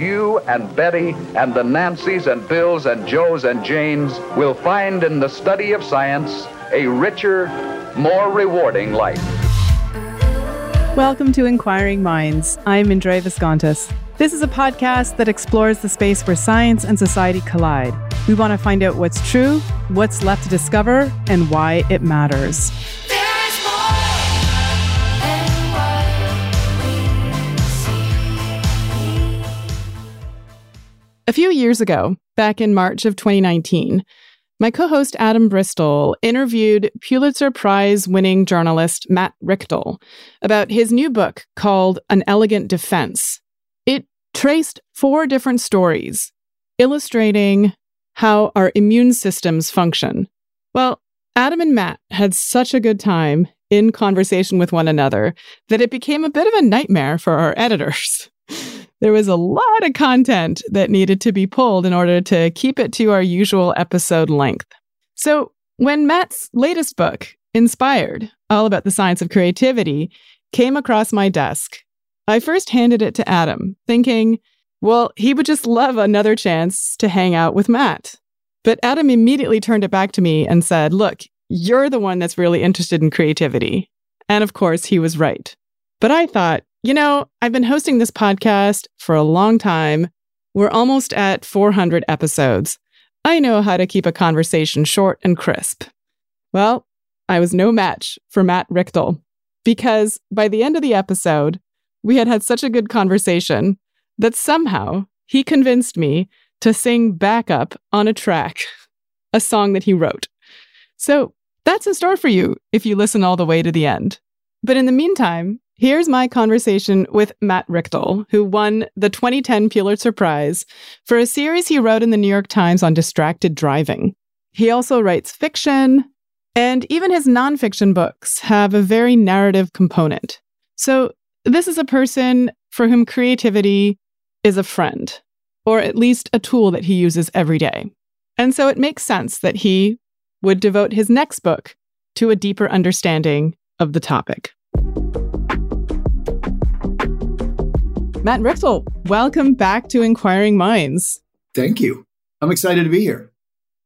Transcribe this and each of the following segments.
You and Betty and the Nancys and Bills and Joes and Janes will find in the study of science a richer, more rewarding life. Welcome to Inquiring Minds. I'm Indre Viskontas. This is a podcast that explores the space where science and society collide. We want to find out what's true, what's left to discover, and why it matters. A few years ago, back in March of 2019, my co host Adam Bristol interviewed Pulitzer Prize winning journalist Matt Richtel about his new book called An Elegant Defense. It traced four different stories illustrating how our immune systems function. Well, Adam and Matt had such a good time in conversation with one another that it became a bit of a nightmare for our editors. there was a lot of content that needed to be pulled in order to keep it to our usual episode length. So, when Matt's latest book, Inspired, all about the science of creativity, came across my desk, I first handed it to Adam, thinking, well, he would just love another chance to hang out with Matt. But Adam immediately turned it back to me and said, Look, you're the one that's really interested in creativity. And of course, he was right. But I thought, you know, I've been hosting this podcast for a long time. We're almost at 400 episodes. I know how to keep a conversation short and crisp. Well, I was no match for Matt Richtel because by the end of the episode, we had had such a good conversation that somehow he convinced me to sing backup on a track, a song that he wrote. So that's in store for you if you listen all the way to the end. But in the meantime, Here's my conversation with Matt Richtel, who won the 2010 Pulitzer Prize for a series he wrote in the New York Times on distracted driving. He also writes fiction, and even his nonfiction books have a very narrative component. So, this is a person for whom creativity is a friend, or at least a tool that he uses every day. And so it makes sense that he would devote his next book to a deeper understanding of the topic. Matt Richtel, welcome back to Inquiring Minds. Thank you. I'm excited to be here.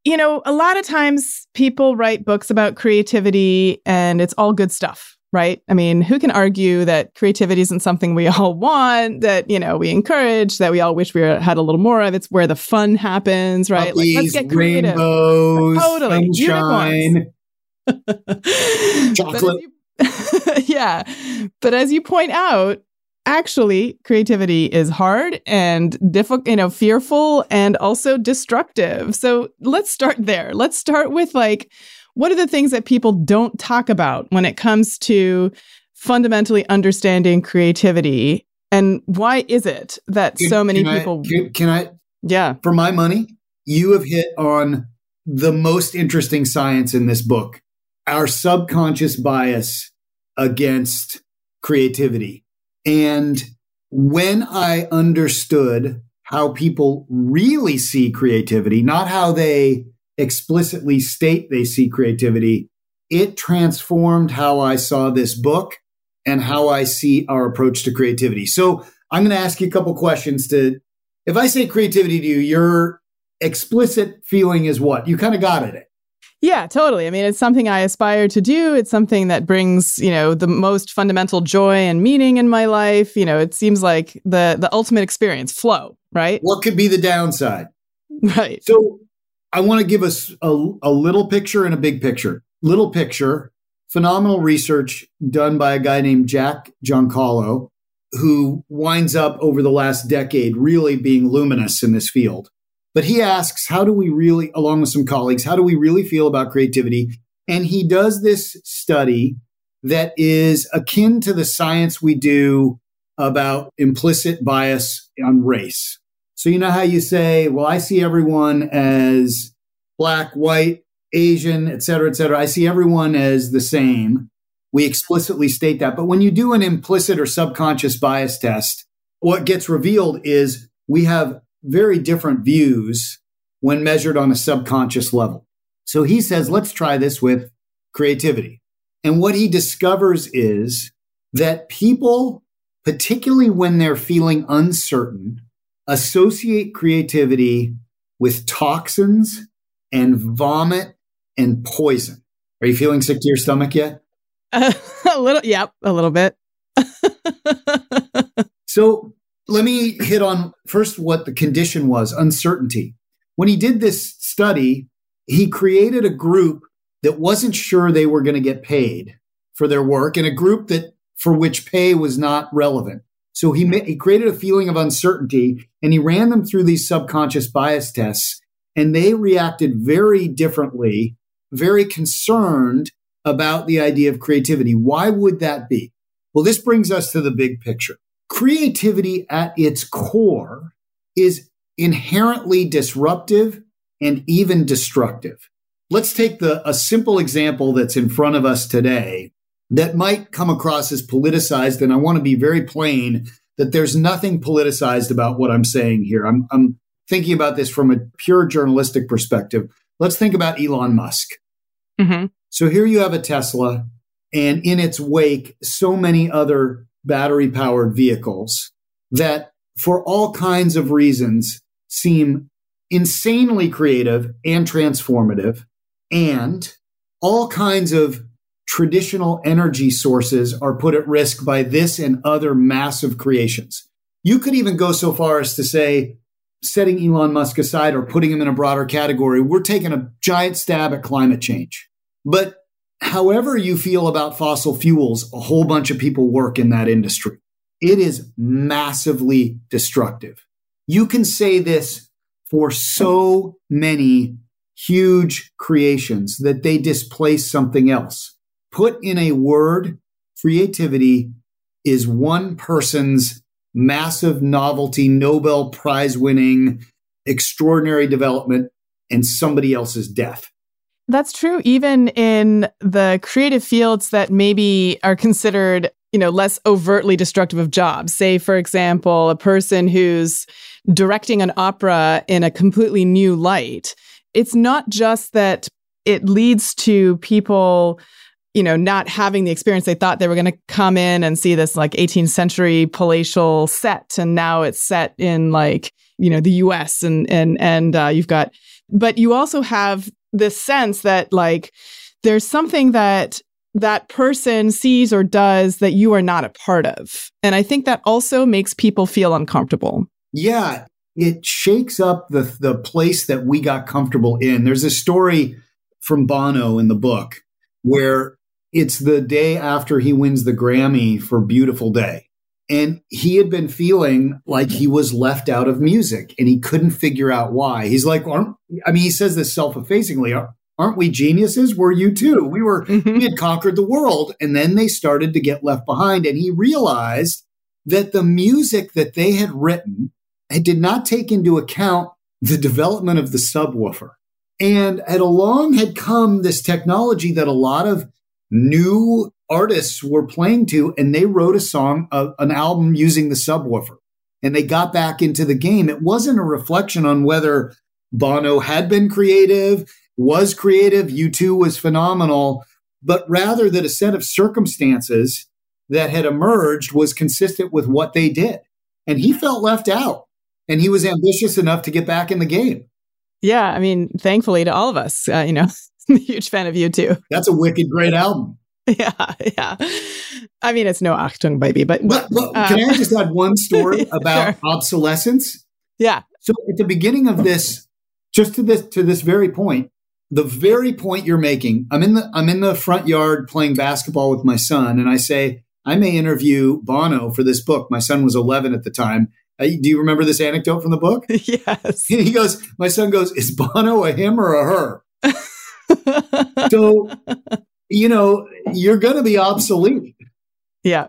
You know, a lot of times people write books about creativity and it's all good stuff, right? I mean, who can argue that creativity isn't something we all want, that, you know, we encourage, that we all wish we had a little more of? It's where the fun happens, right? Puppies, like, let's get creative. Rainbows, totally. sunshine, chocolate. Yeah. But as you point out, actually creativity is hard and difficult you know fearful and also destructive. So let's start there. Let's start with like what are the things that people don't talk about when it comes to fundamentally understanding creativity? And why is it that can, so many can people I, can, can i? Yeah. For my money you have hit on the most interesting science in this book our subconscious bias against creativity and when I understood how people really see creativity, not how they explicitly state they see creativity, it transformed how I saw this book and how I see our approach to creativity. So I'm going to ask you a couple questions to, if I say creativity to you, your explicit feeling is what? You kind of got it. Yeah, totally. I mean, it's something I aspire to do. It's something that brings, you know, the most fundamental joy and meaning in my life. You know, it seems like the the ultimate experience, flow, right? What could be the downside? Right. So I want to give us a, a little picture and a big picture. Little picture, phenomenal research done by a guy named Jack Goncalo, who winds up over the last decade really being luminous in this field. But he asks, how do we really, along with some colleagues, how do we really feel about creativity? And he does this study that is akin to the science we do about implicit bias on race. So, you know how you say, well, I see everyone as black, white, Asian, et cetera, et cetera. I see everyone as the same. We explicitly state that. But when you do an implicit or subconscious bias test, what gets revealed is we have very different views when measured on a subconscious level. So he says, let's try this with creativity. And what he discovers is that people, particularly when they're feeling uncertain, associate creativity with toxins and vomit and poison. Are you feeling sick to your stomach yet? Uh, a little, yep, a little bit. so let me hit on first what the condition was uncertainty. When he did this study, he created a group that wasn't sure they were going to get paid for their work and a group that for which pay was not relevant. So he, ma- he created a feeling of uncertainty and he ran them through these subconscious bias tests and they reacted very differently, very concerned about the idea of creativity. Why would that be? Well, this brings us to the big picture creativity at its core is inherently disruptive and even destructive. Let's take the, a simple example that's in front of us today that might come across as politicized. And I want to be very plain that there's nothing politicized about what I'm saying here. I'm, I'm thinking about this from a pure journalistic perspective. Let's think about Elon Musk. Mm-hmm. So here you have a Tesla, and in its wake, so many other battery powered vehicles that, for all kinds of reasons, seem insanely creative and transformative. And all kinds of traditional energy sources are put at risk by this and other massive creations. You could even go so far as to say, setting Elon Musk aside or putting him in a broader category, we're taking a giant stab at climate change. But however you feel about fossil fuels, a whole bunch of people work in that industry. It is massively destructive. You can say this for so many huge creations that they displace something else. Put in a word, creativity is one person's massive novelty, Nobel Prize winning, extraordinary development, and somebody else's death. That's true. Even in the creative fields that maybe are considered, you know, less overtly destructive of jobs. Say, for example, a person who's directing an opera in a completely new light. It's not just that it leads to people you know, not having the experience they thought they were going to come in and see this like 18th century palatial set, and now it's set in like you know the U.S. and and and uh, you've got, but you also have this sense that like there's something that that person sees or does that you are not a part of. And I think that also makes people feel uncomfortable. Yeah, it shakes up the the place that we got comfortable in. There's a story from Bono in the book where it's the day after he wins the Grammy for Beautiful Day. And he had been feeling like he was left out of music and he couldn't figure out why. He's like, aren't, I mean, he says this self effacingly, aren't we geniuses? Were U2? We were, mm-hmm. we had conquered the world. And then they started to get left behind. And he realized that the music that they had written did not take into account the development of the subwoofer. And at along had come this technology that a lot of new artists were playing to, and they wrote a song, uh, an album using the subwoofer, and they got back into the game. It wasn't a reflection on whether Bono had been creative, was creative, U2 was phenomenal, but rather that a set of circumstances that had emerged was consistent with what they did. And he felt left out, and he was ambitious enough to get back in the game. Yeah, I mean, thankfully to all of us, uh, you know, huge fan of U2. That's a wicked great album. Yeah, yeah. I mean, it's no Achtung Baby, but, but, but uh, can I just add one story about sure. obsolescence? Yeah. So at the beginning of this, just to this to this very point, the very point you're making, I'm in the I'm in the front yard playing basketball with my son, and I say I may interview Bono for this book. My son was 11 at the time. Uh, do you remember this anecdote from the book? yes. He goes, my son goes, is Bono a him or a her? so you know, you're going to be obsolete. Yeah.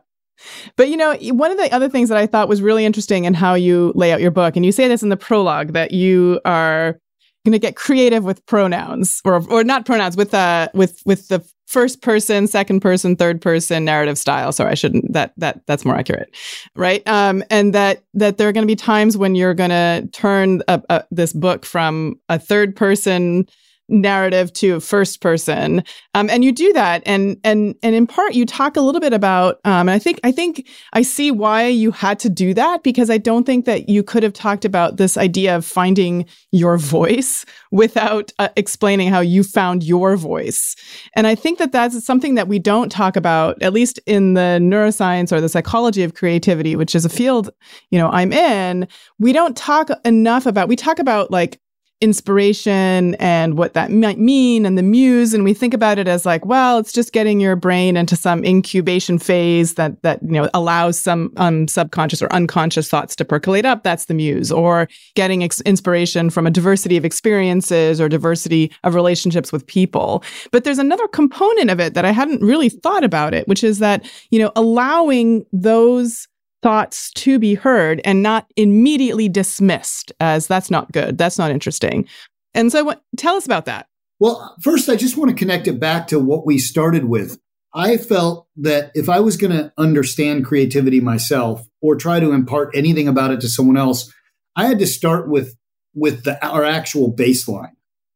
But you know, one of the other things that I thought was really interesting in how you lay out your book, and you say this in the prologue that you are going to get creative with pronouns, or or not pronouns, with uh with with the first person, second person, third person narrative style. Sorry, I shouldn't. That that that's more accurate, right? Um, and that that there are going to be times when you're going to turn a, a, this book from a third person narrative to first person. Um, and you do that and and and in part you talk a little bit about um, and i think i think i see why you had to do that because i don't think that you could have talked about this idea of finding your voice without uh, explaining how you found your voice. And i think that that's something that we don't talk about at least in the neuroscience or the psychology of creativity which is a field you know i'm in. We don't talk enough about we talk about like inspiration and what that might mean and the muse. And we think about it as like well it's just getting your brain into some incubation phase that that you know allows some um, subconscious or unconscious thoughts to percolate up. That's the muse. Or getting ex- inspiration from a diversity of experiences or diversity of relationships with people. But there's another component of it that I hadn't really thought about it which is that you know allowing those thoughts to be heard and not immediately dismissed as that's not good, that's not interesting. And so, what, tell us about that. Well, first, I just want to connect it back to what we started with. I felt that if I was going to understand creativity myself or try to impart anything about it to someone else, I had to start with with the, our actual baseline.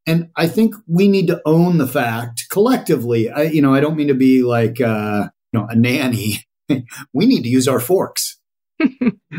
And I think we need to own the fact collectively. I, you know, I don't mean to be like uh, you know a nanny. we need to use our forks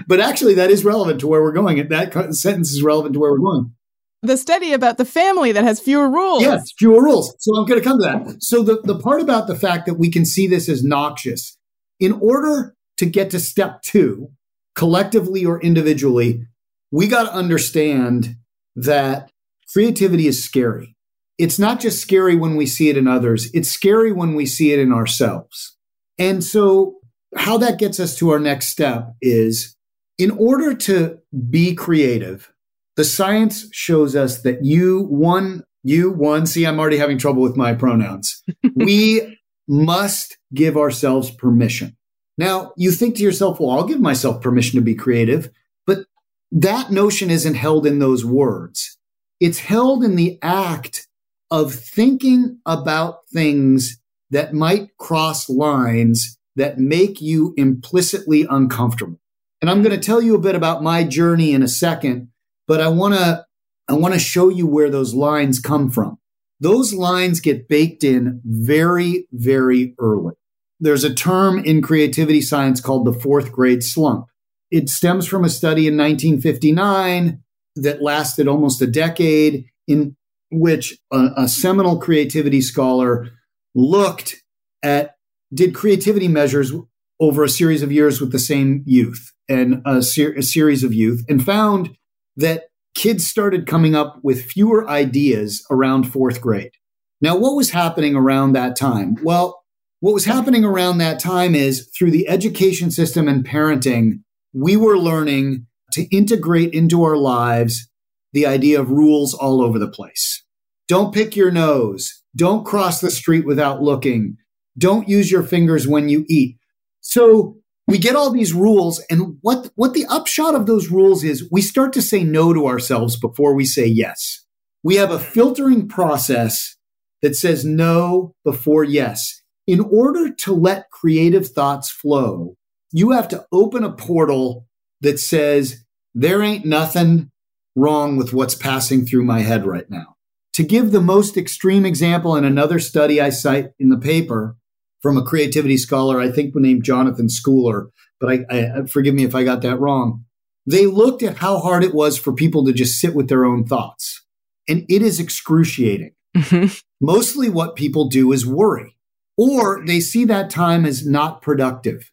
but actually, that is relevant to where we're going. That sentence is relevant to where we're going. The study about the family that has fewer rules. Yes, fewer rules. So I'm going to come to that. So the, the part about the fact that we can see this as noxious, in order to get to step two, collectively or individually, we got to understand that creativity is scary. It's not just scary when we see it in others, it's scary when we see it in ourselves. And so how that gets us to our next step is in order to be creative, the science shows us that you, one, you, one, see, I'm already having trouble with my pronouns. we must give ourselves permission. Now, you think to yourself, well, I'll give myself permission to be creative, but that notion isn't held in those words. It's held in the act of thinking about things that might cross lines that make you implicitly uncomfortable. And I'm going to tell you a bit about my journey in a second, but I want to I want to show you where those lines come from. Those lines get baked in very very early. There's a term in creativity science called the fourth grade slump. It stems from a study in 1959 that lasted almost a decade in which a, a seminal creativity scholar looked at did creativity measures over a series of years with the same youth and a, ser- a, series of youth and found that kids started coming up with fewer ideas around fourth grade. Now, what was happening around that time? Well, what was happening around that time is through the education system and parenting, we were learning to integrate into our lives the idea of rules all over the place. Don't pick your nose. Don't cross the street without looking. Don't use your fingers when you eat. So we get all these rules and what what the upshot of those rules is we start to say no to ourselves before we say yes. We have a filtering process that says no before yes. In order to let creative thoughts flow, you have to open a portal that says there ain't nothing wrong with what's passing through my head right now. To give the most extreme example in another study I cite in the paper, from a creativity scholar, I think named Jonathan Schooler, but I, I, forgive me if I got that wrong. They looked at how hard it was for people to just sit with their own thoughts. And it is excruciating. Mm-hmm. Mostly what people do is worry, or they see that time as not productive.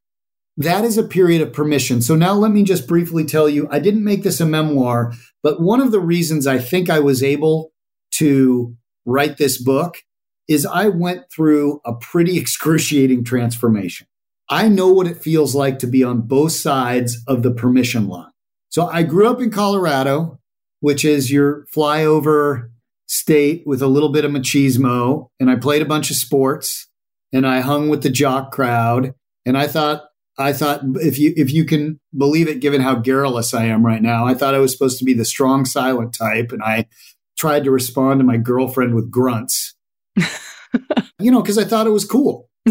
That is a period of permission. So now let me just briefly tell you I didn't make this a memoir, but one of the reasons I think I was able to write this book is I went through a pretty excruciating transformation. I know what it feels like to be on both sides of the permission line. So I grew up in Colorado, which is your flyover state with a little bit of machismo. And I played a bunch of sports and I hung with the jock crowd. And I thought, I thought if you if you can believe it, given how garrulous I am right now, I thought I was supposed to be the strong silent type, and I tried to respond to my girlfriend with grunts. You know, because I thought it was cool.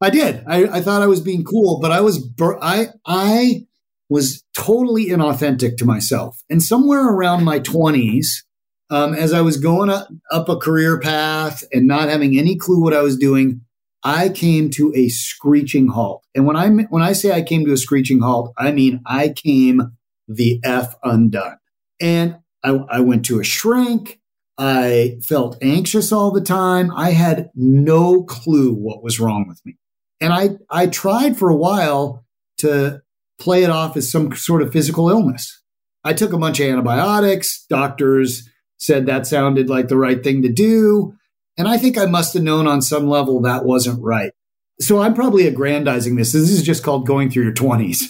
I did. I, I, thought I was being cool, but I was bur- I I was totally inauthentic to myself. And somewhere around my twenties, um, as I was going up, up a career path and not having any clue what I was doing, I came to a screeching halt. And when I when I say I came to a screeching halt, I mean I came the f undone. And I, I went to a shrink. I felt anxious all the time. I had no clue what was wrong with me. And I, I tried for a while to play it off as some sort of physical illness. I took a bunch of antibiotics. Doctors said that sounded like the right thing to do. And I think I must have known on some level that wasn't right. So I'm probably aggrandizing this. This is just called going through your 20s.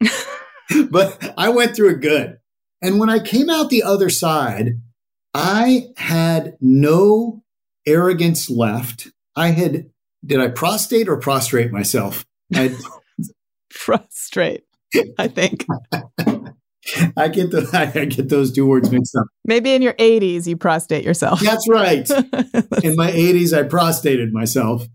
but I went through it good. And when I came out the other side, I had no arrogance left. I had, did I prostate or prostrate myself? I prostrate, I think. I get the I get those two words mixed up. Maybe in your 80s you prostate yourself. That's right. in my 80s I prostated myself.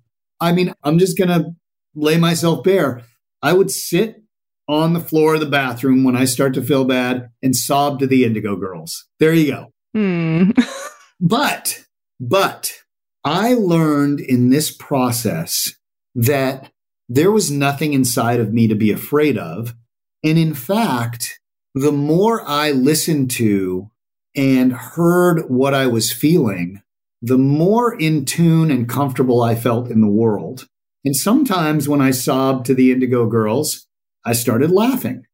I mean, I'm just going to lay myself bare. I would sit on the floor of the bathroom when I start to feel bad and sob to the Indigo Girls. There you go. Mm. but, but I learned in this process that there was nothing inside of me to be afraid of. And in fact, the more I listened to and heard what I was feeling, the more in tune and comfortable I felt in the world. And sometimes when I sobbed to the Indigo Girls, I started laughing.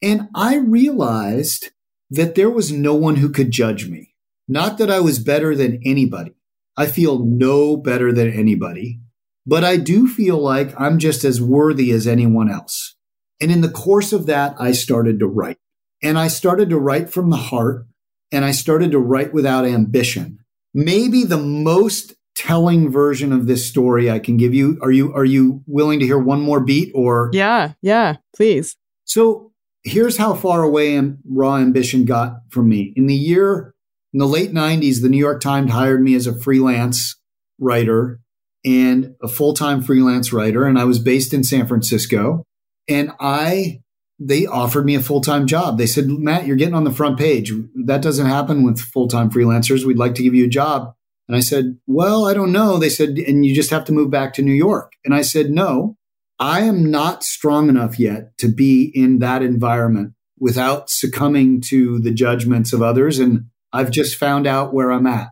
And I realized that there was no one who could judge me. Not that I was better than anybody. I feel no better than anybody, but I do feel like I'm just as worthy as anyone else. And in the course of that, I started to write. And I started to write from the heart and I started to write without ambition. Maybe the most telling version of this story I can give you. Are you are you willing to hear one more beat or Yeah, yeah, please. So, here's how far away raw ambition got from me. In the year in the late 90s, the New York Times hired me as a freelance writer and a full-time freelance writer and I was based in San Francisco and I they offered me a full time job. They said, Matt, you're getting on the front page. That doesn't happen with full time freelancers. We'd like to give you a job. And I said, Well, I don't know. They said, And you just have to move back to New York. And I said, No, I am not strong enough yet to be in that environment without succumbing to the judgments of others. And I've just found out where I'm at.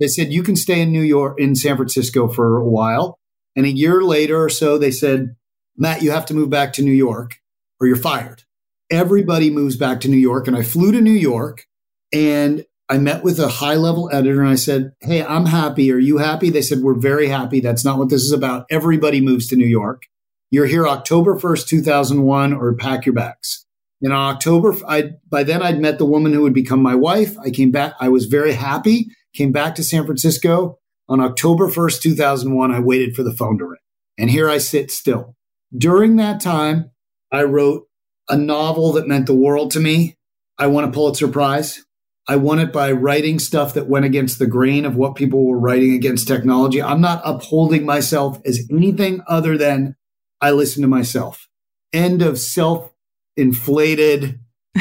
They said, You can stay in New York, in San Francisco for a while. And a year later or so, they said, Matt, you have to move back to New York or you're fired. Everybody moves back to New York. And I flew to New York and I met with a high level editor and I said, Hey, I'm happy. Are you happy? They said, We're very happy. That's not what this is about. Everybody moves to New York. You're here October 1st, 2001, or pack your bags. In October, I, by then I'd met the woman who would become my wife. I came back. I was very happy, came back to San Francisco. On October 1st, 2001, I waited for the phone to ring. And here I sit still. During that time, I wrote a novel that meant the world to me. I won a Pulitzer Prize. I won it by writing stuff that went against the grain of what people were writing against technology. I'm not upholding myself as anything other than I listen to myself. End of self inflated.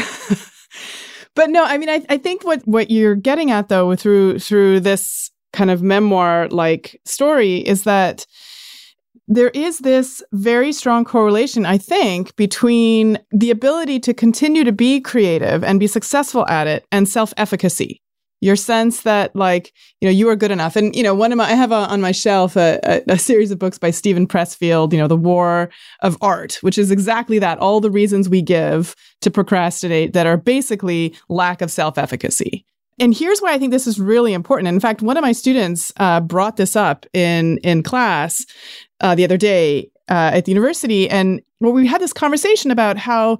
but no, I mean, I, I think what, what you're getting at though through through this kind of memoir like story is that there is this very strong correlation, I think, between the ability to continue to be creative and be successful at it and self efficacy. Your sense that like you know you are good enough. And you know one of my i have a, on my shelf a, a, a, series of books by Steven Pressfield you know the war of art which is exactly that all the reasons we give to procrastinate that are basically lack of self-efficacy. And here's why i think this is really important. In fact one of my students uh, brought this up in in class uh, the other day uh, at the university. And well, we had this conversation about how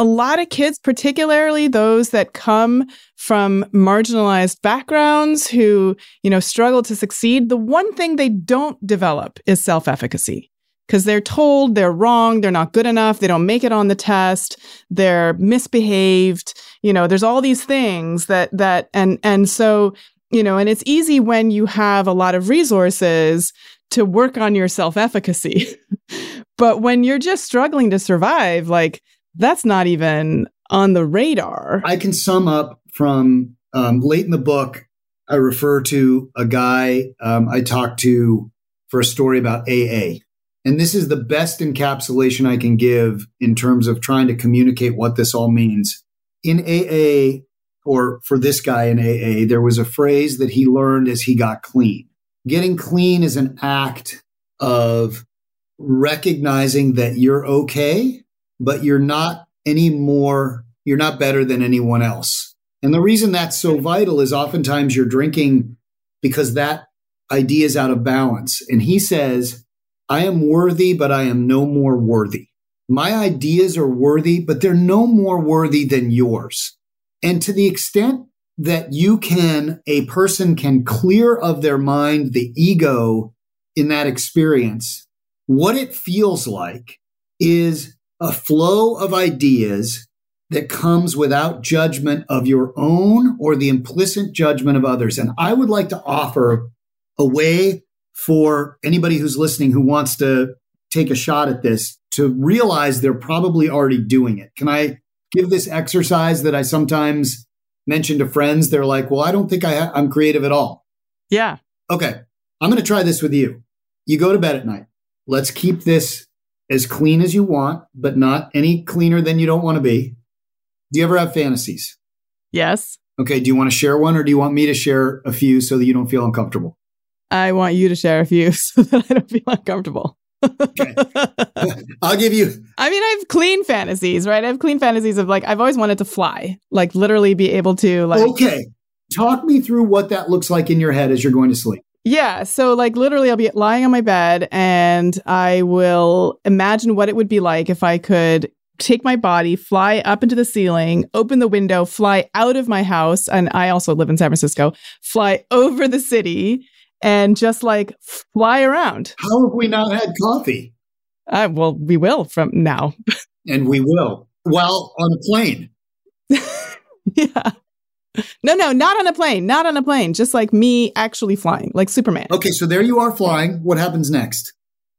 a lot of kids, particularly those that come from marginalized backgrounds who, you know, struggle to succeed, the one thing they don't develop is self-efficacy because they're told they're wrong, they're not good enough, they don't make it on the test, they're misbehaved, you know, there's all these things that that and and so, you know, and it's easy when you have a lot of resources to work on your self-efficacy. but when you're just struggling to survive, like that's not even on the radar. I can sum up from um, late in the book. I refer to a guy um, I talked to for a story about AA. And this is the best encapsulation I can give in terms of trying to communicate what this all means. In AA, or for this guy in AA, there was a phrase that he learned as he got clean. Getting clean is an act of recognizing that you're okay but you're not any more, you're not better than anyone else. And the reason that's so vital is oftentimes you're drinking because that idea is out of balance. And he says, I am worthy, but I am no more worthy. My ideas are worthy, but they're no more worthy than yours. And to the extent that you can, a person can clear of their mind the ego in that experience, what it feels like is a flow of ideas that comes without judgment of your own or the implicit judgment of others. And I would like to offer a way for anybody who's listening who wants to take a shot at this to realize they're probably already doing it. Can I give this exercise that I sometimes mention to friends? They're like, well, I don't think I ha- I'm creative at all. Yeah. Okay. I'm going to try this with you. You go to bed at night. Let's keep this as clean as you want, but not any cleaner than you don't want to be. Do you ever have fantasies? Yes. Okay. Do you want to share one or do you want me to share a few so that you don't feel uncomfortable? I want you to share a few so that I don't feel uncomfortable. okay. I'll give you. I mean, I have clean fantasies, right? I have clean fantasies of like, I've always wanted to fly, like literally be able to, like. Okay. Talk me through what that looks like in your head as you're going to sleep. Yeah. So, like, literally, I'll be lying on my bed and I will imagine what it would be like if I could take my body, fly up into the ceiling, open the window, fly out of my house. And I also live in San Francisco, fly over the city and just like fly around. How have we not had coffee? Uh, well, we will from now. and we will. Well, on a plane. yeah. No, no, not on a plane, not on a plane. Just like me actually flying, like Superman. Okay, so there you are flying. What happens next?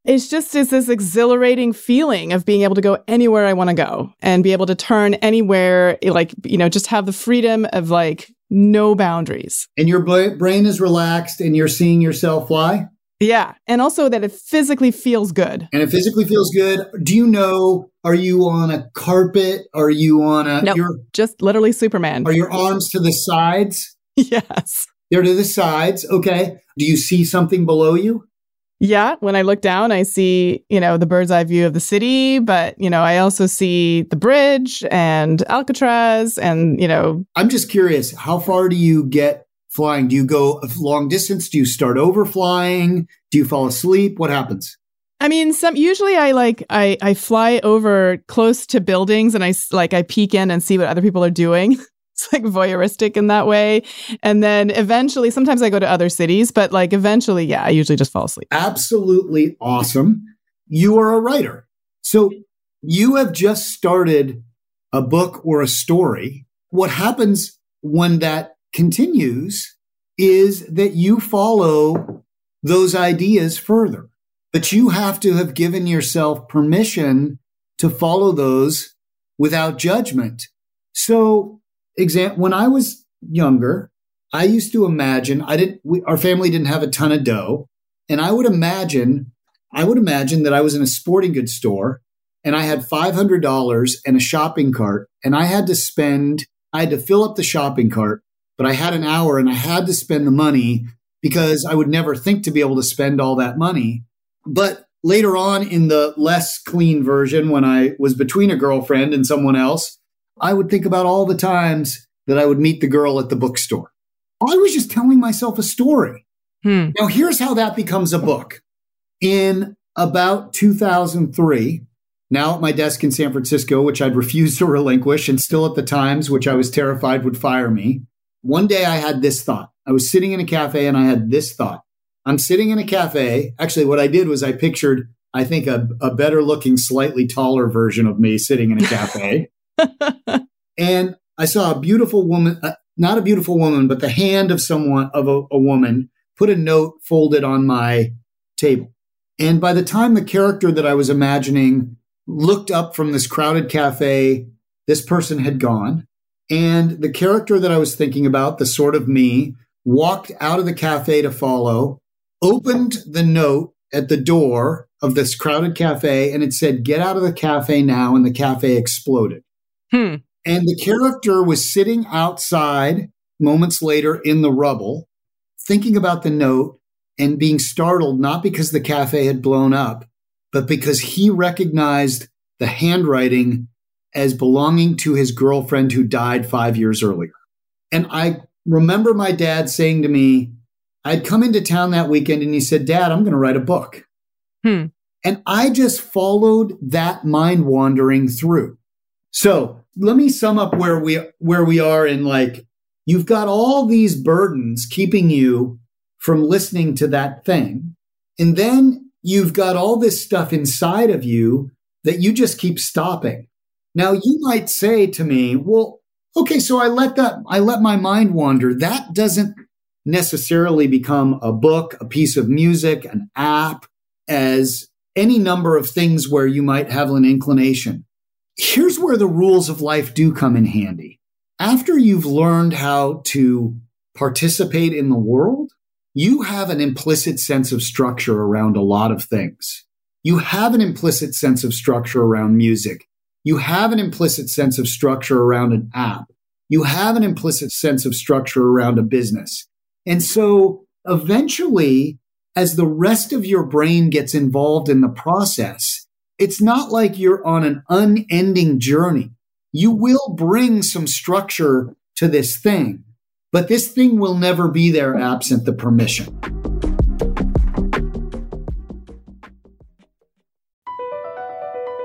It's just it's this exhilarating feeling of being able to go anywhere I want to go and be able to turn anywhere, like you know, just have the freedom of like no boundaries. And your brain is relaxed, and you're seeing yourself fly. Yeah. And also that it physically feels good. And it physically feels good. Do you know, are you on a carpet? Are you on a. No, nope, just literally Superman. Are your arms to the sides? Yes. They're to the sides. Okay. Do you see something below you? Yeah, when I look down, I see, you know, the bird's eye view of the city, but, you know, I also see the bridge and Alcatraz and, you know. I'm just curious, how far do you get flying? Do you go a long distance? Do you start over flying? Do you fall asleep? What happens? I mean, some usually I like I I fly over close to buildings and I like I peek in and see what other people are doing. it's like voyeuristic in that way. And then eventually sometimes I go to other cities, but like eventually, yeah, I usually just fall asleep. Absolutely awesome. You are a writer. So you have just started a book or a story. What happens when that continues is that you follow those ideas further. But you have to have given yourself permission to follow those without judgment. So, exam- when I was younger, I used to imagine I didn't. We, our family didn't have a ton of dough, and I would imagine, I would imagine that I was in a sporting goods store, and I had five hundred dollars and a shopping cart, and I had to spend, I had to fill up the shopping cart but I had an hour and I had to spend the money because I would never think to be able to spend all that money. But later on in the less clean version, when I was between a girlfriend and someone else, I would think about all the times that I would meet the girl at the bookstore. I was just telling myself a story. Hmm. Now, here's how that becomes a book. In about 2003, now at my desk in San Francisco, which I'd refused to relinquish, and still at the Times, which I was terrified would fire me, one day I had this thought. I was sitting in a cafe and I had this thought. I'm sitting in a cafe. Actually, what I did was I pictured, I think, a, a better looking, slightly taller version of me sitting in a cafe. and I saw a beautiful woman, uh, not a beautiful woman, but the hand of someone, of a, a woman, put a note folded on my table. And by the time the character that I was imagining looked up from this crowded cafe, this person had gone. And the character that I was thinking about, the sort of me, walked out of the cafe to follow, opened the note at the door of this crowded cafe, and it said, Get out of the cafe now. And the cafe exploded. Hmm. And the character was sitting outside moments later in the rubble, thinking about the note and being startled, not because the cafe had blown up, but because he recognized the handwriting as belonging to his girlfriend who died five years earlier. And I remember my dad saying to me, I'd come into town that weekend and he said, Dad, I'm going to write a book. Hmm. And I just followed that mind wandering through. So let me sum up where we where we are in like you've got all these burdens keeping you from listening to that thing. And then you've got all this stuff inside of you that you just keep stopping. Now you might say to me, well, okay, so I let that, I let my mind wander. That doesn't necessarily become a book, a piece of music, an app, as any number of things where you might have an inclination. Here's where the rules of life do come in handy. After you've learned how to participate in the world, you have an implicit sense of structure around a lot of things. You have an implicit sense of structure around music. You have an implicit sense of structure around an app. You have an implicit sense of structure around a business. And so eventually, as the rest of your brain gets involved in the process, it's not like you're on an unending journey. You will bring some structure to this thing, but this thing will never be there absent the permission.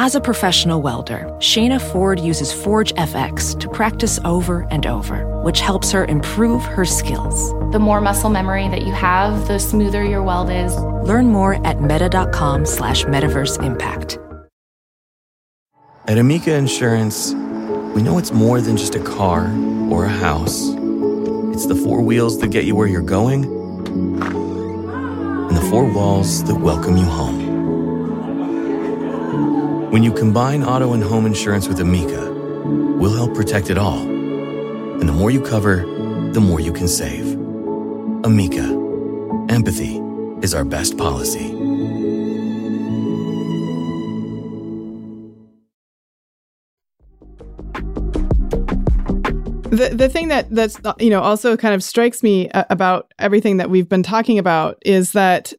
As a professional welder, Shayna Ford uses Forge FX to practice over and over, which helps her improve her skills. The more muscle memory that you have, the smoother your weld is. Learn more at meta.com slash metaverse impact. At Amica Insurance, we know it's more than just a car or a house. It's the four wheels that get you where you're going and the four walls that welcome you home. When you combine auto and home insurance with Amica, we'll help protect it all. And the more you cover, the more you can save. Amica, empathy is our best policy. The the thing that that's you know also kind of strikes me uh, about everything that we've been talking about is that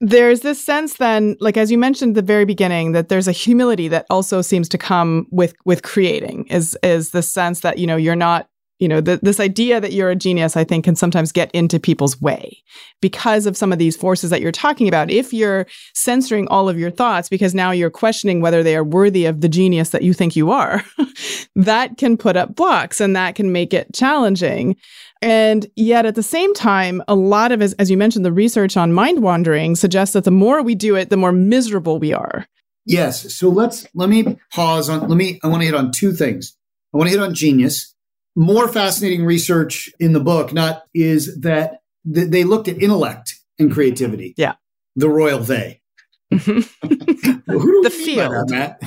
there's this sense then like as you mentioned at the very beginning that there's a humility that also seems to come with with creating is is the sense that you know you're not you know the, this idea that you're a genius i think can sometimes get into people's way because of some of these forces that you're talking about. If you're censoring all of your thoughts because now you're questioning whether they are worthy of the genius that you think you are that can put up blocks and that can make it challenging and yet at the same time, a lot of, as, as you mentioned, the research on mind wandering suggests that the more we do it, the more miserable we are. Yes. So let's, let me pause on, let me, I want to hit on two things. I want to hit on genius more fascinating research in the book not is that th- they looked at intellect and creativity. Yeah. The royal they. the field. That,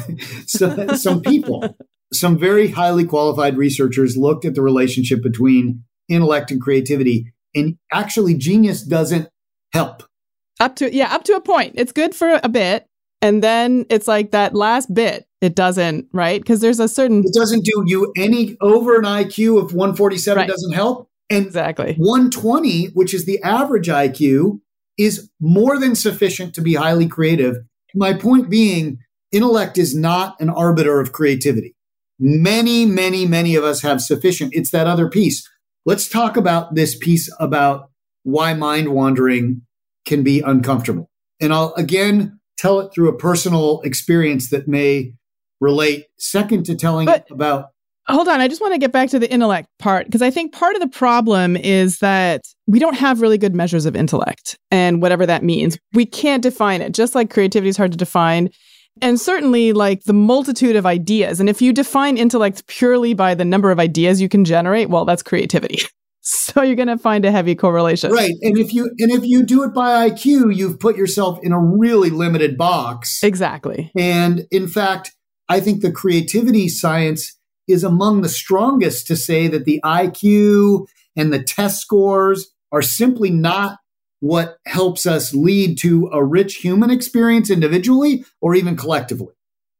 so, some people, some very highly qualified researchers looked at the relationship between intellect and creativity. And actually, genius doesn't help. Up to, yeah, up to a point. It's good for a bit. And then it's like that last bit, it doesn't, right? Because there's a certain. It doesn't do you any over an IQ of 147 right. doesn't help. And exactly 120, which is the average IQ, is more than sufficient to be highly creative. My point being, intellect is not an arbiter of creativity. Many, many, many of us have sufficient. It's that other piece. Let's talk about this piece about why mind wandering can be uncomfortable. And I'll again tell it through a personal experience that may relate. Second to telling but, about hold on i just want to get back to the intellect part because i think part of the problem is that we don't have really good measures of intellect and whatever that means. We can't define it. Just like creativity is hard to define and certainly like the multitude of ideas. And if you define intellect purely by the number of ideas you can generate well that's creativity. So you're going to find a heavy correlation. Right. And if you and if you do it by iq you've put yourself in a really limited box. Exactly. And in fact i think the creativity science is among the strongest to say that the IQ and the test scores are simply not what helps us lead to a rich human experience individually or even collectively.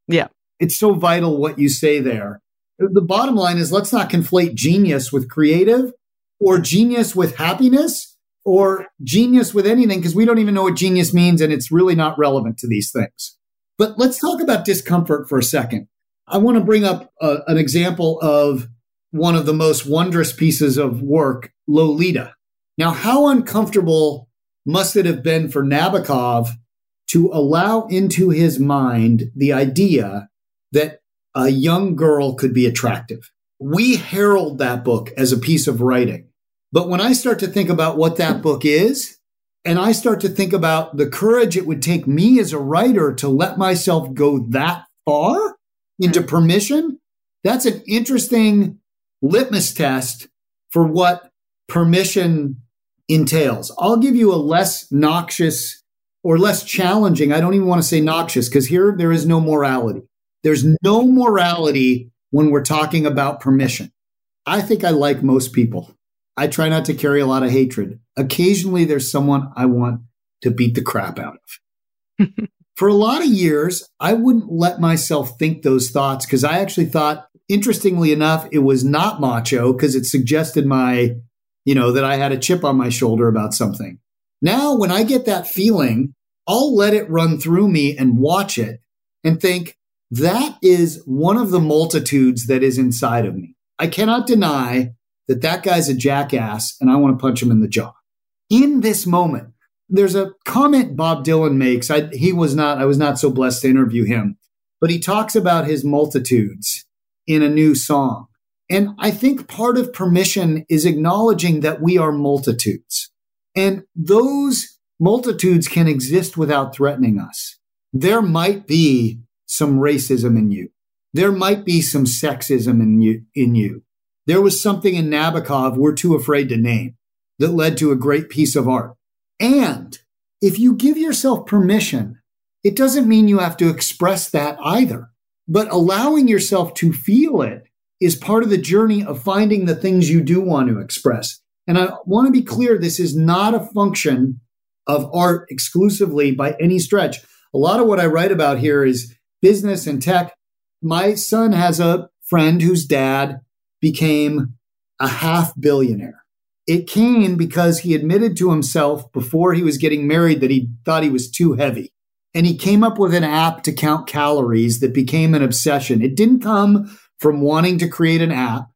Yeah. It's so vital what you say there. The bottom line is let's not conflate genius with creative or genius with happiness or genius with anything because we don't even know what genius means and it's really not relevant to these things. But let's talk about discomfort for a second. I want to bring up uh, an example of one of the most wondrous pieces of work, Lolita. Now, how uncomfortable must it have been for Nabokov to allow into his mind the idea that a young girl could be attractive? We herald that book as a piece of writing. But when I start to think about what that book is, and I start to think about the courage it would take me as a writer to let myself go that far, into permission, that's an interesting litmus test for what permission entails. I'll give you a less noxious or less challenging. I don't even want to say noxious because here there is no morality. There's no morality when we're talking about permission. I think I like most people. I try not to carry a lot of hatred. Occasionally there's someone I want to beat the crap out of. for a lot of years, I wouldn't let myself think those thoughts because I actually thought, interestingly enough, it was not macho because it suggested my, you know, that I had a chip on my shoulder about something. Now, when I get that feeling, I'll let it run through me and watch it and think that is one of the multitudes that is inside of me. I cannot deny that that guy's a jackass and I want to punch him in the jaw. In this moment, there's a comment Bob Dylan makes. I, he was not, I was not so blessed to interview him, but he talks about his multitudes in a new song. And I think part of permission is acknowledging that we are multitudes and those multitudes can exist without threatening us. There might be some racism in you. There might be some sexism in you, in you. There was something in Nabokov we're too afraid to name that led to a great piece of art. And if you give yourself permission, it doesn't mean you have to express that either. But allowing yourself to feel it is part of the journey of finding the things you do want to express. And I want to be clear this is not a function of art exclusively by any stretch. A lot of what I write about here is business and tech. My son has a friend whose dad became a half billionaire. It came because he admitted to himself before he was getting married that he thought he was too heavy. And he came up with an app to count calories that became an obsession. It didn't come from wanting to create an app.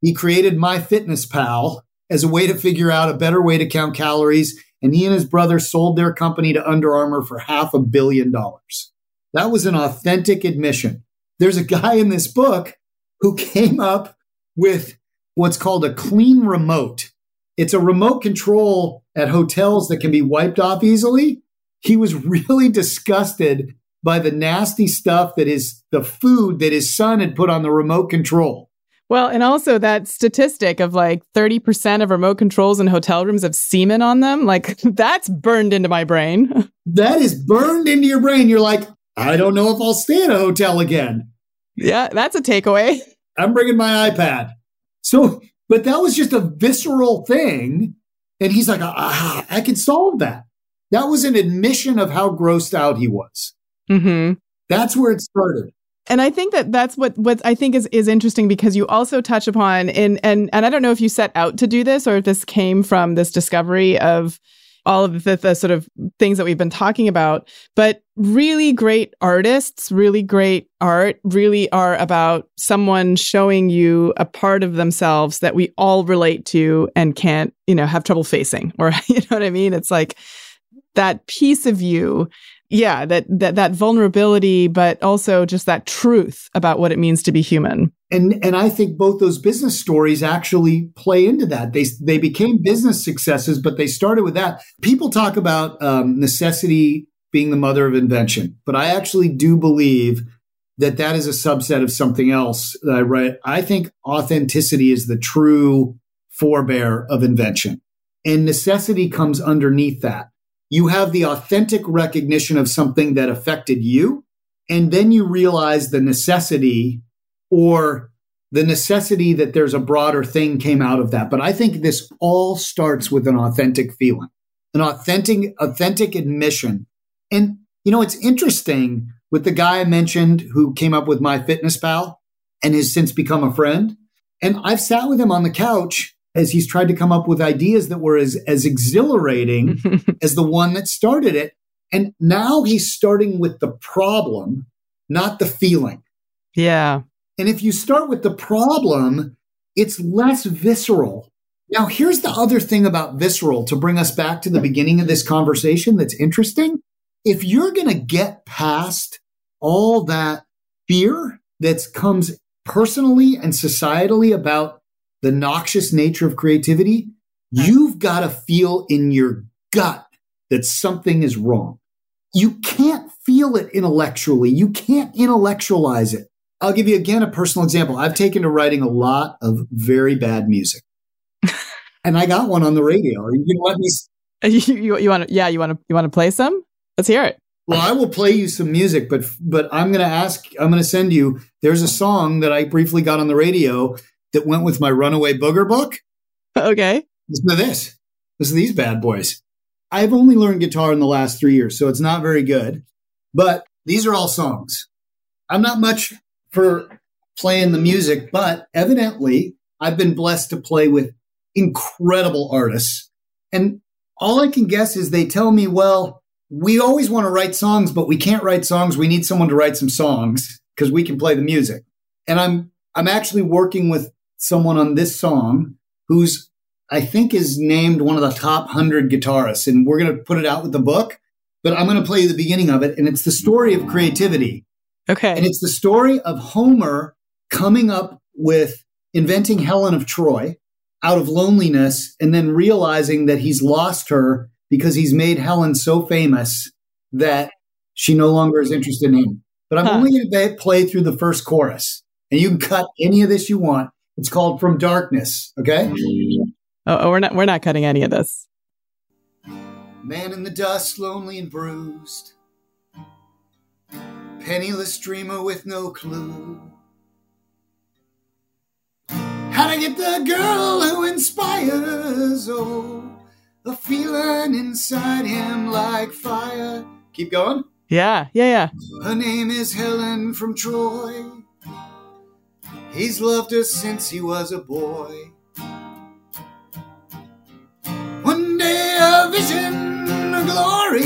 He created MyFitnessPal as a way to figure out a better way to count calories. And he and his brother sold their company to Under Armour for half a billion dollars. That was an authentic admission. There's a guy in this book who came up with what's called a clean remote. It's a remote control at hotels that can be wiped off easily. He was really disgusted by the nasty stuff that is the food that his son had put on the remote control. Well, and also that statistic of like 30% of remote controls in hotel rooms have semen on them, like that's burned into my brain. That is burned into your brain. You're like, I don't know if I'll stay at a hotel again. Yeah, that's a takeaway. I'm bringing my iPad. So, but that was just a visceral thing. And he's like, ah, I can solve that. That was an admission of how grossed out he was. Mm-hmm. That's where it started and I think that that's what what I think is is interesting because you also touch upon in and and I don't know if you set out to do this or if this came from this discovery of all of the, the sort of things that we've been talking about, but really great artists, really great art, really are about someone showing you a part of themselves that we all relate to and can't, you know, have trouble facing. Or you know what I mean? It's like that piece of you yeah that that that vulnerability but also just that truth about what it means to be human. And and i think both those business stories actually play into that. They they became business successes but they started with that. People talk about um, necessity being the mother of invention but i actually do believe that that is a subset of something else that i read i think authenticity is the true forebear of invention and necessity comes underneath that you have the authentic recognition of something that affected you. And then you realize the necessity or the necessity that there's a broader thing came out of that. But I think this all starts with an authentic feeling, an authentic, authentic admission. And, you know, it's interesting with the guy I mentioned who came up with MyFitnessPal and has since become a friend. And I've sat with him on the couch as he's tried to come up with ideas that were as, as exhilarating as the one that started it. And now he's starting with the problem, not the feeling. Yeah. And if you start with the problem, it's less visceral. Now, here's the other thing about visceral to bring us back to the beginning of this conversation that's interesting. If you're going to get past all that fear that comes personally and societally about the noxious nature of creativity, you've got to feel in your gut that something is wrong. You can't feel it intellectually. You can't intellectualize it. I'll give you again a personal example. I've taken to writing a lot of very bad music. and I got one on the radio. Are you going to let me? Uh, you, you, you want to, yeah, you want to, you want to play some? Let's hear it. Well, I will play you some music, but, but I'm going to ask, I'm going to send you, there's a song that I briefly got on the radio that went with my runaway booger book. Okay. Listen to this. Listen to these bad boys. I've only learned guitar in the last three years, so it's not very good. But these are all songs. I'm not much for playing the music, but evidently I've been blessed to play with incredible artists. And all I can guess is they tell me, well, we always want to write songs, but we can't write songs. We need someone to write some songs because we can play the music. And I'm I'm actually working with someone on this song who's I think is named one of the top 100 guitarists and we're going to put it out with the book, but I'm going to play you the beginning of it and it's the story of creativity. Okay. And it's the story of Homer coming up with inventing Helen of Troy out of loneliness and then realizing that he's lost her because he's made Helen so famous that she no longer is interested in him. But I'm huh. only going to play through the first chorus and you can cut any of this you want. It's called From Darkness. Okay. Oh, oh, we're not we're not cutting any of this. Man in the dust, lonely and bruised. Penniless dreamer with no clue. How to get the girl who inspires, oh, a feeling inside him like fire. Keep going. Yeah, yeah, yeah. Her name is Helen from Troy. He's loved her since he was a boy. One day a vision of glory,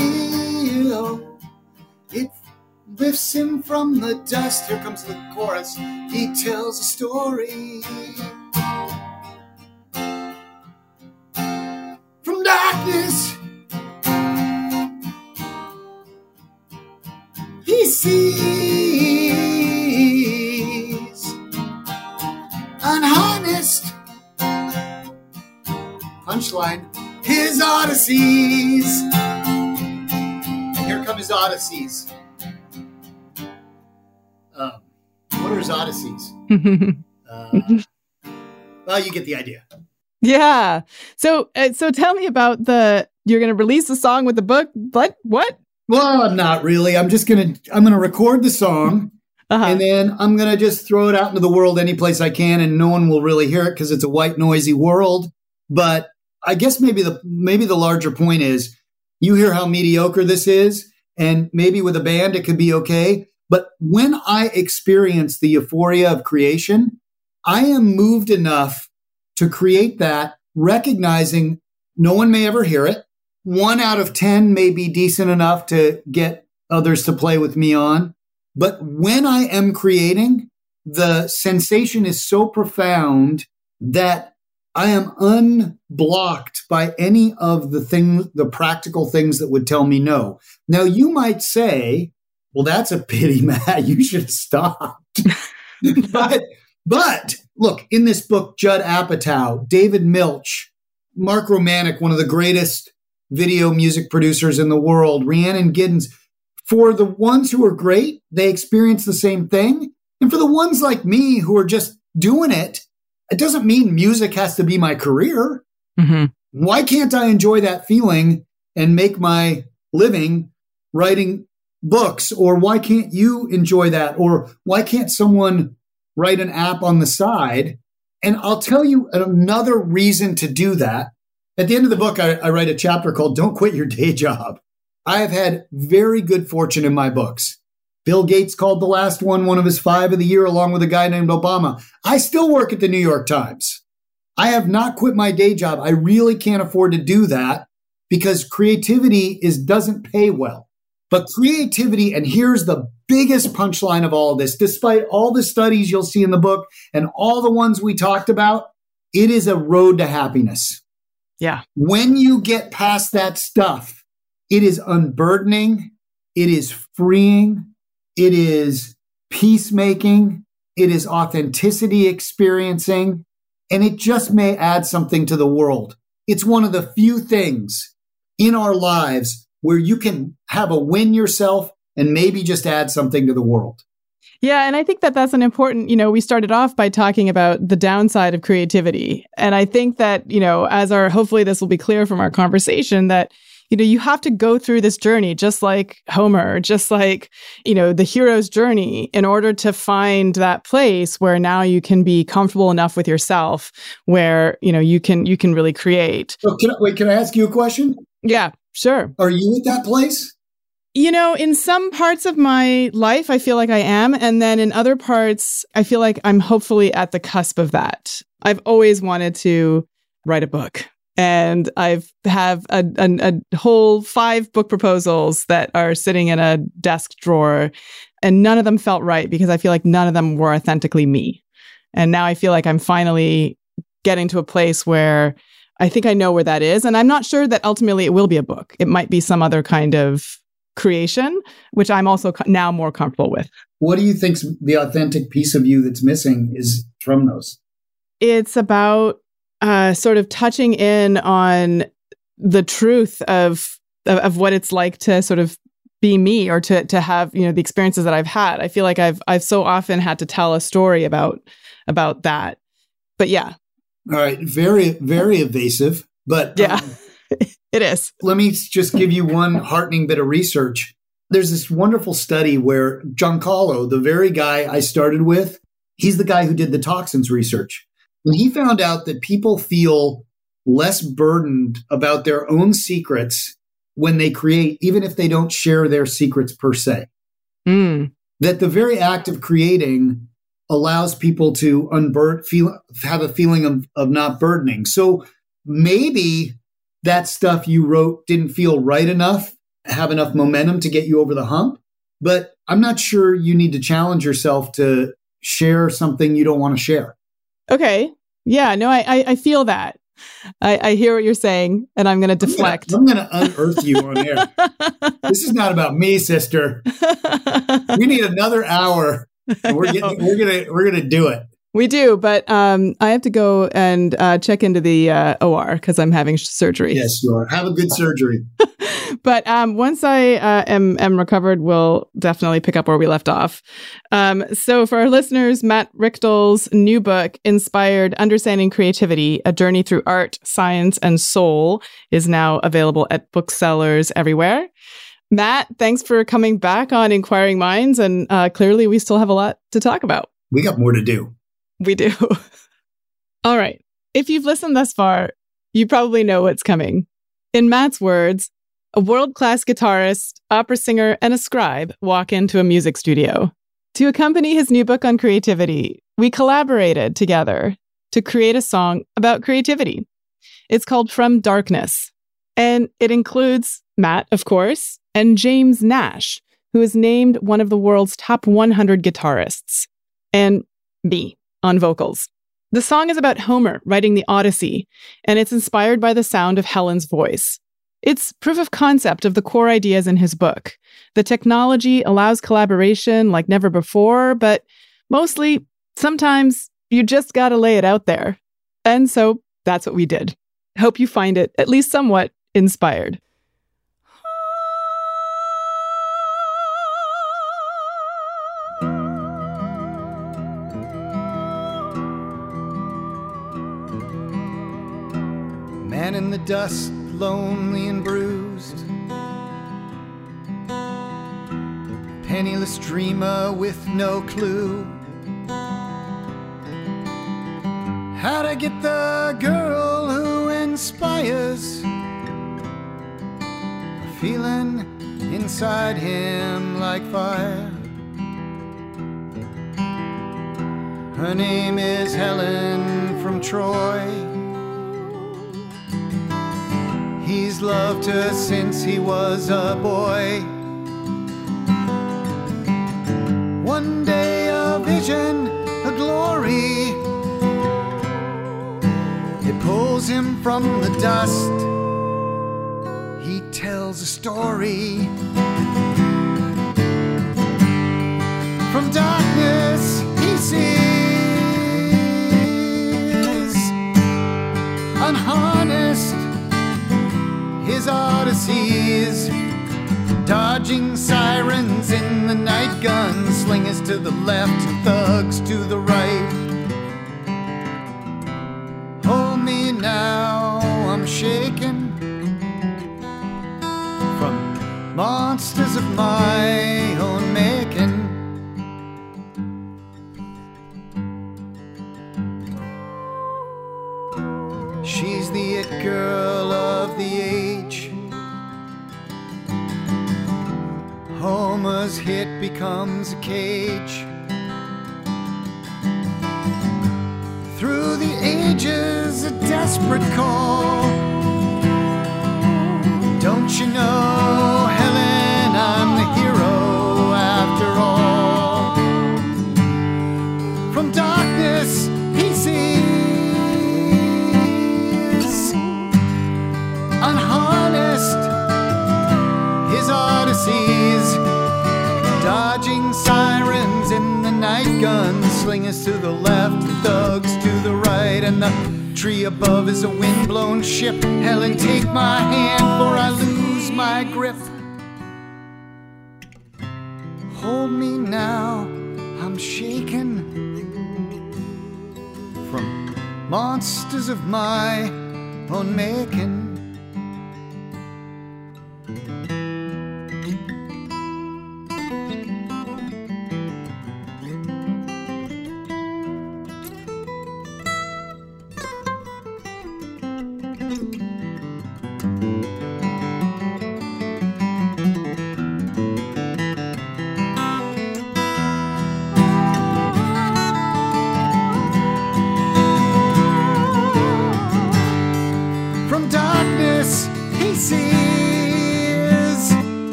oh, it lifts him from the dust. Here comes the chorus. He tells a story. Odysseys. Um, what are his odysseys? uh, Well, you get the idea. Yeah. So, uh, so tell me about the. You're going to release the song with the book. but What? Well, not really. I'm just gonna I'm gonna record the song, uh-huh. and then I'm gonna just throw it out into the world any place I can, and no one will really hear it because it's a white noisy world. But I guess maybe the maybe the larger point is you hear how mediocre this is, and maybe with a band it could be okay. But when I experience the euphoria of creation, I am moved enough to create that, recognizing no one may ever hear it. One out of 10 may be decent enough to get others to play with me on. But when I am creating, the sensation is so profound that I am unblocked by any of the things, the practical things that would tell me no. Now you might say, well, that's a pity, Matt. You should have stopped. but but look, in this book, Judd Apatow, David Milch, Mark Romanek, one of the greatest video music producers in the world, Rhiannon Giddens, for the ones who are great, they experience the same thing. And for the ones like me who are just doing it, it doesn't mean music has to be my career. Mm-hmm. Why can't I enjoy that feeling and make my living writing books? Or why can't you enjoy that? Or why can't someone write an app on the side. And I'll tell you another reason to do that. At the end of the book, I, I write a chapter called Don't Quit Your Day Job. I have had very good fortune in my books. Bill Gates called the last one one of his five of the year, along with a guy named Obama. I still work at the New York Times. I have not quit my day job. I really can't afford to do that because creativity is doesn't pay well. But creativity, and here's the biggest punchline of all of this, despite all the studies you'll see in the book and all the ones we talked about, it is a road to happiness. Yeah. When you get past that stuff, it is unburdening, it is freeing, it is peacemaking, it is authenticity experiencing, and it just may add something to the world. It's one of the few things in our lives where you can have a win yourself and maybe just add something to the world. Yeah, and I think that that's an important, you know, we started off by talking about the downside of creativity. And I think that, you know, as our hopefully this will be clear from our conversation that you know, you have to go through this journey just like Homer, just like, you know, the hero's journey in order to find that place where now you can be comfortable enough with yourself where, you know, you can you can really create. So can I, wait, can I ask you a question? Yeah, sure. Are you at that place? You know, in some parts of my life, I feel like I am. And then in other parts, I feel like I'm hopefully at the cusp of that. I've always wanted to write a book. And I've have a, a, a whole five book proposals that are sitting in a desk drawer, and none of them felt right because I feel like none of them were authentically me. And now I feel like I'm finally getting to a place where I think I know where that is. And I'm not sure that ultimately it will be a book. It might be some other kind of creation, which I'm also now more comfortable with. What do you think's the authentic piece of you that's missing is from those? It's about uh, sort of touching in on the truth of, of of what it's like to sort of be me or to to have you know the experiences that I've had. I feel like I've I've so often had to tell a story about about that. But yeah. All right, very very evasive, but yeah. Um, it is. Let me just give you one heartening bit of research. There's this wonderful study where Goncalo, the very guy I started with, he's the guy who did the toxins research. When he found out that people feel less burdened about their own secrets when they create, even if they don't share their secrets per se. Mm. That the very act of creating allows people to unbur- feel have a feeling of, of not burdening. So maybe that stuff you wrote didn't feel right enough, have enough momentum to get you over the hump. But I'm not sure you need to challenge yourself to share something you don't want to share. Okay. Yeah. No, I I, I feel that. I, I, hear what you're saying, and I'm going to deflect. I'm going to unearth you on air. this is not about me, sister. we need another hour. we're getting, we're gonna we're gonna do it. We do, but um, I have to go and uh, check into the uh, OR because I'm having surgery. Yes, you are. Have a good surgery. but um, once I uh, am am recovered, we'll definitely pick up where we left off. Um, so, for our listeners, Matt Richtel's new book, "Inspired: Understanding Creativity: A Journey Through Art, Science, and Soul," is now available at booksellers everywhere. Matt, thanks for coming back on Inquiring Minds, and uh, clearly, we still have a lot to talk about. We got more to do. We do. All right. If you've listened thus far, you probably know what's coming. In Matt's words, a world class guitarist, opera singer, and a scribe walk into a music studio. To accompany his new book on creativity, we collaborated together to create a song about creativity. It's called From Darkness, and it includes Matt, of course, and James Nash, who is named one of the world's top 100 guitarists, and me on vocals. The song is about Homer writing the Odyssey, and it's inspired by the sound of Helen's voice. It's proof of concept of the core ideas in his book. The technology allows collaboration like never before, but mostly, sometimes you just gotta lay it out there. And so that's what we did. Hope you find it at least somewhat inspired. Dust, lonely and bruised. Penniless dreamer with no clue. How to get the girl who inspires a feeling inside him like fire. Her name is Helen from Troy. Loved her since he was a boy. One day a vision, a glory. It pulls him from the dust. He tells a story. From darkness he sees unharnessed his odysseys. Dodging sirens in the night, gunslingers to the left, thugs to the right. Hold me now, I'm shaking from monsters of my own making. She's the it girl of the Homer's hit becomes a cage. Through the ages, a desperate call. Don't you know, Helen, I'm the hero after all. From darkness, he sees unharnessed his odysseys, dodging sirens in the night, guns, gunslingers to the left, thugs to the right, and the tree above is a windblown ship. Helen, take my hand, for I lose my grip. Hold me now, I'm shaken from monsters of my own making.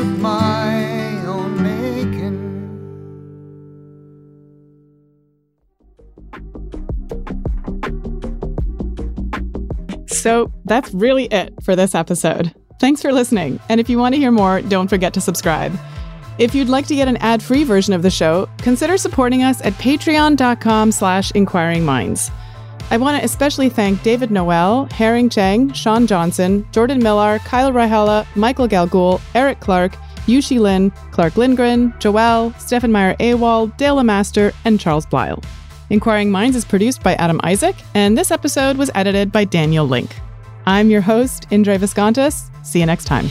Of my own making. So that's really it for this episode. Thanks for listening. And if you want to hear more, don't forget to subscribe. If you'd like to get an ad-free version of the show, consider supporting us at patreon.com slash inquiring minds. I want to especially thank David Noel, Herring Chang, Sean Johnson, Jordan Millar, Kyle Rahala, Michael Galgul, Eric Clark, Yushi Lin, Clark Lindgren, Joel, Stephen Meyer Awal, Dale Master, and Charles Blyle. Inquiring Minds is produced by Adam Isaac, and this episode was edited by Daniel Link. I'm your host, Indre Viskontas. See you next time.